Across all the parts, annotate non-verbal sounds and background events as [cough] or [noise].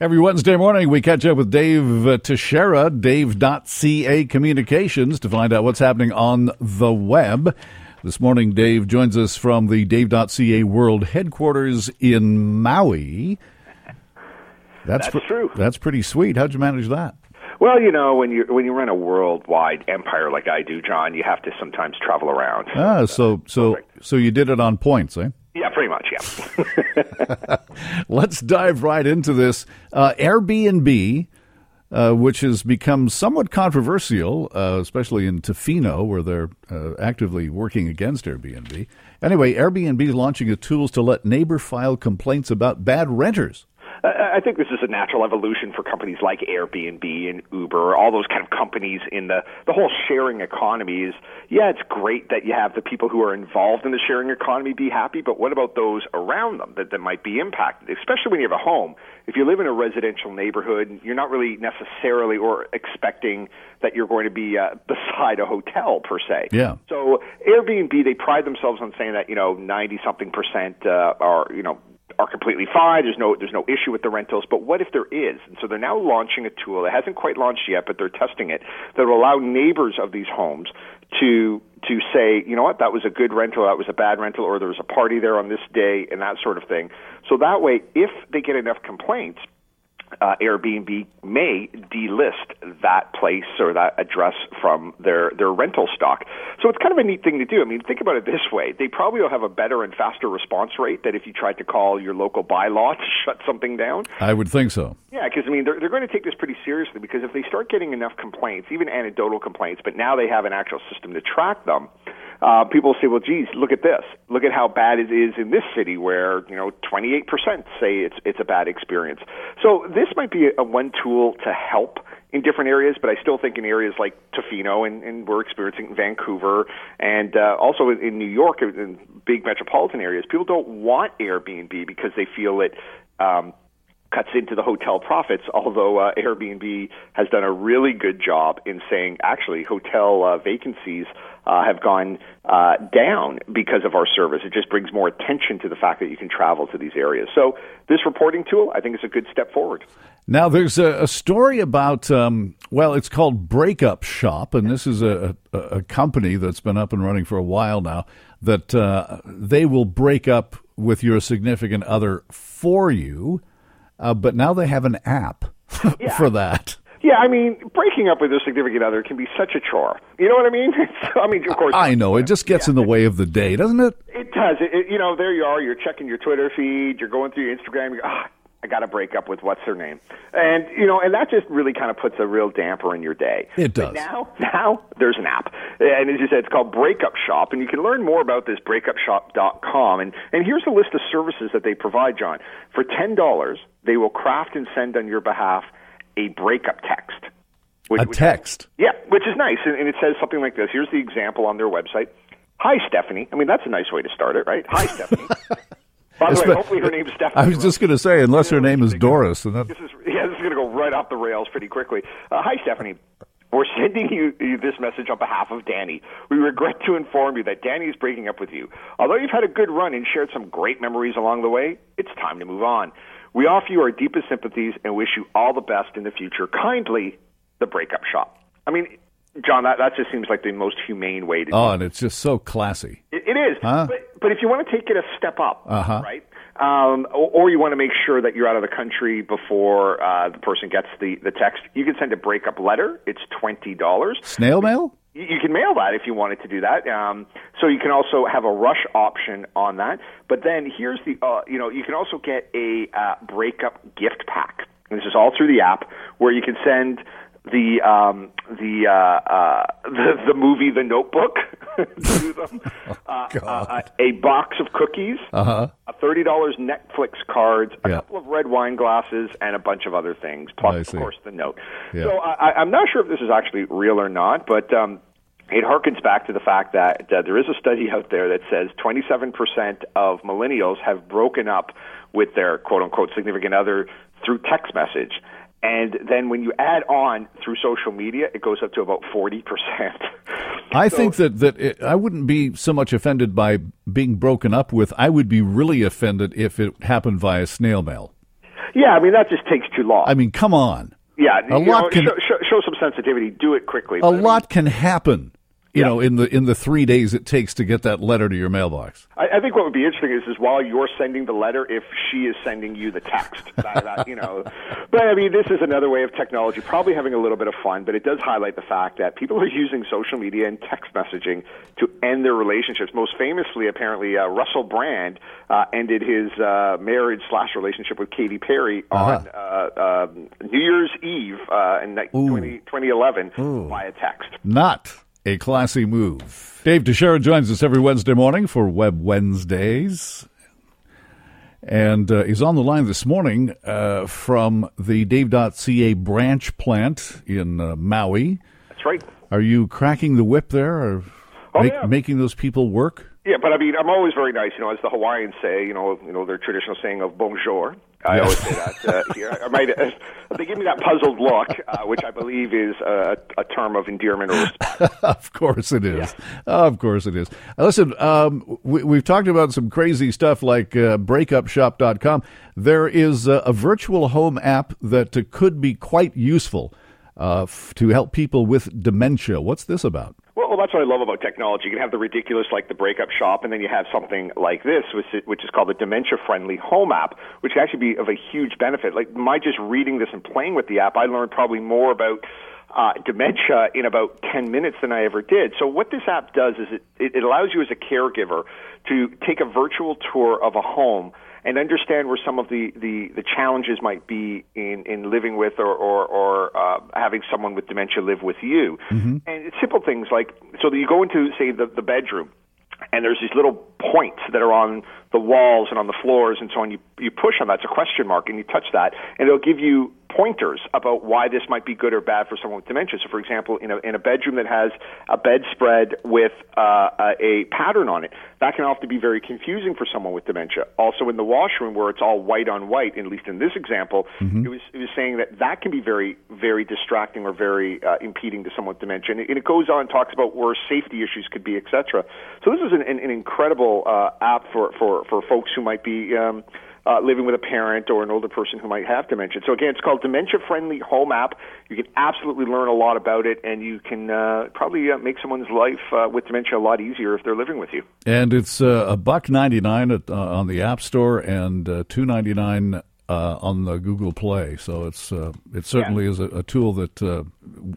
Every Wednesday morning, we catch up with Dave uh, Teixeira, Dave.ca Communications, to find out what's happening on the web. This morning, Dave joins us from the Dave.ca World Headquarters in Maui. That's, that's true. That's pretty sweet. How'd you manage that? Well, you know, when you when you run a worldwide empire like I do, Jon, you have to sometimes travel around. Ah, so so so you did it on points, eh? [laughs] Let's dive right into this. Uh, Airbnb, uh, which has become somewhat controversial, uh, especially in Tofino, where they're uh, actively working against Airbnb. Anyway, Airbnb is launching a tools to let neighbor file complaints about bad renters. I think this is a natural evolution for companies like Airbnb and Uber, all those kind of companies in the the whole sharing economy. Is yeah, it's great that you have the people who are involved in the sharing economy be happy, but what about those around them that, that might be impacted? Especially when you have a home. If you live in a residential neighborhood, you're not really necessarily or expecting that you're going to be uh, beside a hotel per se. Yeah. So Airbnb, they pride themselves on saying that you know ninety something percent uh, are you know are completely fine. There's no there's no issue with the rentals. But what if there is? And so they're now launching a tool. It hasn't quite launched yet, but they're testing it that will allow neighbors of these homes to to say, you know what, that was a good rental, that was a bad rental, or there was a party there on this day, and that sort of thing. So that way, if they get enough complaints, uh, Airbnb may delist that place or that address from their their rental stock. So it's kind of a neat thing to do. I mean, think about it this way: they probably will have a better and faster response rate than if you tried to call your local bylaw to [laughs] shut something down. I would think so. Yeah, because I mean, they're they're going to take this pretty seriously because if they start getting enough complaints, even anecdotal complaints, but now they have an actual system to track them uh, people say, well, geez, look at this. Look at how bad it is in this city where, you know, 28% say it's, it's a bad experience. So this might be a, one tool to help in different areas, but I still think in areas like Tofino and, and we're experiencing Vancouver and uh, also in, in New York, in big metropolitan areas, people don't want Airbnb because they feel it um, cuts into the hotel profits, although uh, Airbnb has done a really good job in saying actually hotel uh, vacancies uh, have gone uh, down because of our service. It just brings more attention to the fact that you can travel to these areas. So this reporting tool, I think, is a good step forward. Now, there's a, a story about, um, well, it's called Breakup Shop, and this is a, a, a, company that's been up and running for a while now, that uh, they will break up with your significant other for you. Uh, but now they have an app [laughs] yeah. for that. Yeah, I mean, breaking up with a significant other can be such a chore. You know what I mean? [laughs] I mean, of course. I know it just gets yeah. in the way of the day, doesn't it? It does. It, it, you know, there you are. You're checking your Twitter feed. You're going through your Instagram. You go, ah, I got to break up with what's her name, and you know, and that just really kind of puts a real damper in your day. It does. But now, now there's an app, and as you said, it's called Breakup Shop, and you can learn more about this breakupshop.com. And and here's a list of services that they provide, Jon. For ten dollars, they will craft and send on your behalf a breakup text. Which, a text? Which, yeah, which is nice. And, and it says something like this. Here's the example on their website. Hi, Stephanie. I mean, that's a nice way to start it, right? Hi, Stephanie. [laughs] By the way, hopefully her name's Stephanie. I was just going to say, unless her name is Doris. And that... This is, yeah, this is going to go right off the rails pretty quickly. Uh, hi, Stephanie. We're sending you, you, this message on behalf of Danny. We regret to inform you that Danny is breaking up with you. Although you've had a good run and shared some great memories along the way, it's time to move on. We offer you our deepest sympathies and wish you all the best in the future. Kindly, the breakup shop. I mean, Jon, that, that just seems like the most humane way to. Oh, and it's just so classy. it, it is. Huh? But, but if you want to take it a step up, uh-huh. right? Um, or, or, you want to make sure that you're out of the country before uh, the person gets the, the text, you can send a breakup letter. It's twenty dollars. Snail mail. You can mail that if you wanted to do that. Um, so you can also have a rush option on that. But then here's the, uh, you know, you can also get a uh, breakup gift pack. And this is all through the app where you can send the um, the, uh, uh, [laughs] the the movie The Notebook [laughs] to them, [laughs] oh, uh, uh, a box of cookies, uh-huh. a thirty dollars Netflix card, a yeah. couple of red wine glasses, and a bunch of other things. Plus, of course, the note. Yeah. So I, I'm not sure if this is actually real or not, but. Um, it harkens back to the fact that uh, there is a study out there that says 27% of millennials have broken up with their quote unquote significant other through text message. And then when you add on through social media, it goes up to about 40%. [laughs] I so, think that, that it, I wouldn't be so much offended by being broken up with. I would be really offended if it happened via snail mail. Yeah, I mean that just takes too long. I mean, come on. Yeah, a lot know, can show, show, show, some sensitivity. Do it quickly. A lot can happen you yeah. know, in the in the three days it takes to get that letter to your mailbox. I, I, think what would be interesting is, is while you're sending the letter, if she is sending you the text, that, that, [laughs] you know. But I mean, this is another way of technology, probably having a little bit of fun, but it does highlight the fact that people are using social media and text messaging to end their relationships. Most famously, apparently, uh, Russell Brand uh, ended his uh, marriage slash relationship with Katy Perry uh-huh. on uh, um, New Year's Eve uh, in 20, 2011 Ooh. via text. Not a classy move. Dave Teixeira joins us every Wednesday morning for Web Wednesdays. And uh, he's on the line this morning uh, from the Dave.ca branch plant in uh, Maui. That's right. Are you cracking the whip there or oh, make, yeah. making those people work? Yeah, but I mean, I'm always very nice. You know, as the Hawaiians say, you know, you know their traditional saying of bonjour. I always [laughs] say that uh, here. I might, uh, they give me that puzzled look, uh, which I believe is a, a term of endearment or respect. [laughs] of course it is. Yeah. Of course it is. listen, um, we, have talked about some crazy stuff like uh, breakupshop.com. There is a, a virtual home app that uh, could be quite useful uh, f- to help people with dementia. What's this about? Well, well, that's what I love about technology. You can have the ridiculous, like the breakup shop, and then you have something like this, which is, which is called the dementia-friendly home app, which can actually be of a huge benefit. Like my just reading this and playing with the app, I learned probably more about uh, dementia in about 10 minutes than I ever did. So what this app does is it, it allows you as a caregiver to take a virtual tour of a home and understand where some of the, the, the challenges might be in, in living with or, or, or uh, having someone with dementia live with you. Mm-hmm. And it's simple things like, so that you go into, say, the, the bedroom, and there's these little points that are on the walls and on the floors and so on. You, you push on that, it's a question mark, and you touch that, and it'll give you pointers about why this might be good or bad for someone with dementia. So, for example, in a, in a bedroom that has a bedspread with uh, a pattern on it, that can often be very confusing for someone with dementia. Also, in the washroom where it's all white on white, at least in this example, mm-hmm. it was it was saying that that can be very very distracting or very uh, impeding to someone with dementia. And it, and it goes on and talks about where safety issues could be, etc. So this is an, an, an incredible uh, app for, for for folks who might be. Um, uh, living with a parent or an older person who might have dementia. So again, it's called Dementia Friendly Home App. You can absolutely learn a lot about it, and you can uh, probably uh, make someone's life uh, with dementia a lot easier if they're living with you. And it's uh, a buck ninety nine uh, on the App Store and two ninety nine uh, on the Google Play. So it's uh, it certainly yeah. is a, a, tool that uh,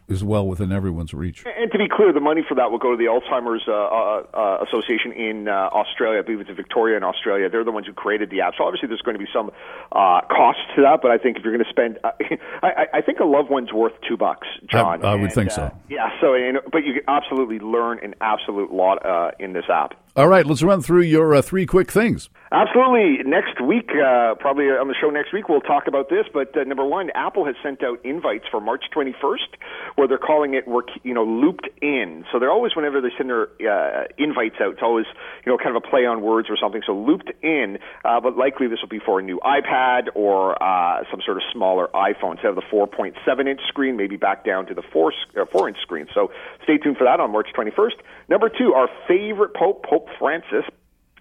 is well within everyone's reach. And to be clear, the money for that will go to the Alzheimer's uh, uh, uh, Association in Australia. I believe it's in Victoria in Australia. They're the ones who created the app. So obviously, there's going to be some cost to that. But I think if you're going to spend, [laughs] I, I, think a loved one's worth two bucks, Jon. I, I would and, think so. yeah. So, and, but you can absolutely learn an absolute lot in this app. All right, let's run through your uh, three quick things. Absolutely. Next week, uh, probably on the show next week, we'll talk about this. But uh, number one, Apple has sent out invites for March 21st, where they're calling it you know, looped in. So they're always, whenever they send their uh, invites out, it's always, you know, kind of a play on words or something. So looped in, uh, but likely this will be for a new iPad or uh, some sort of smaller iPhone. Instead of the 4.7 inch screen, maybe back down to the 4, uh, 4 inch screen. So stay tuned for that on March 21st. Number two, our favorite Pope, Pope Francis.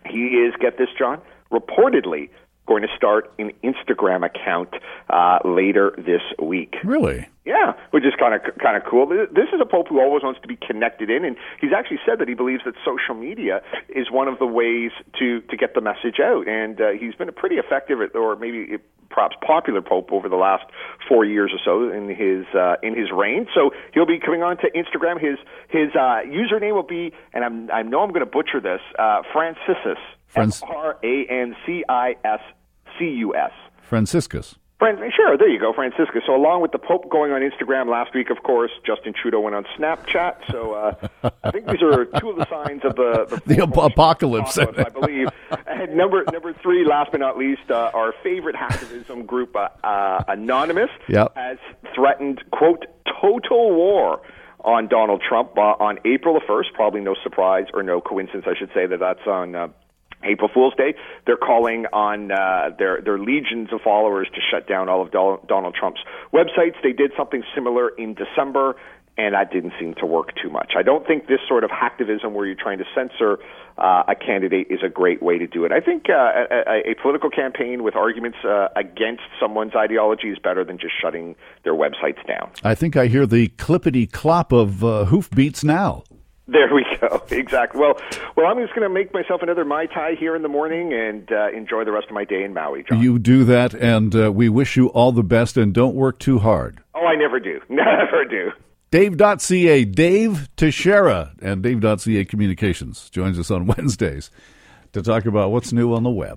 He is, get this, Jon, reportedly going to start an Instagram account uh, later this week. Really? Yeah, which is kind of kind of cool. This is a pope who always wants to be connected in, and he's actually said that he believes that social media is one of the ways to to get the message out. And uh, he's been a pretty effective, or maybe perhaps popular pope over the last four years or so in his uh, in his reign. So he'll be coming on to Instagram. His his uh, username will be, and I'm, I know I'm going to butcher this, uh, Franciscus. F R A N C I S C U S. Franciscus. Sure, there you go, Franciscus. So, along with the Pope going on Instagram last week, of course, Justin Trudeau went on Snapchat. So, uh, I think these are two of the signs of the the, [laughs] the apocalypse, apocalypse, I believe. And number number three, last but not least, uh, our favorite hacktivism group, uh, uh, Anonymous, yep. has threatened quote total war on Donald Trump uh, on April the first. Probably no surprise or no coincidence, I should say, that that's on. April Fool's Day, they're calling on uh, their their legions of followers to shut down all of Donald Trump's websites. They did something similar in December and that didn't seem to work too much. I don't think this sort of hacktivism where you're trying to censor uh, a candidate is a great way to do it. I think uh, a, a political campaign with arguments uh, against someone's ideology is better than just shutting their websites down. I think I hear the clippity clop of uh, hoofbeats now. [laughs] There we go. Exactly. Well, well, I'm just going to make myself another mai tai here in the morning and uh, enjoy the rest of my day in Maui. Jon. You do that, and uh, we wish you all the best. And don't work too hard. Oh, I never do. [laughs] Never do. Dave.ca, Dave Teixeira, and Dave.ca Communications joins us on [laughs] Wednesdays to talk about what's new on the web.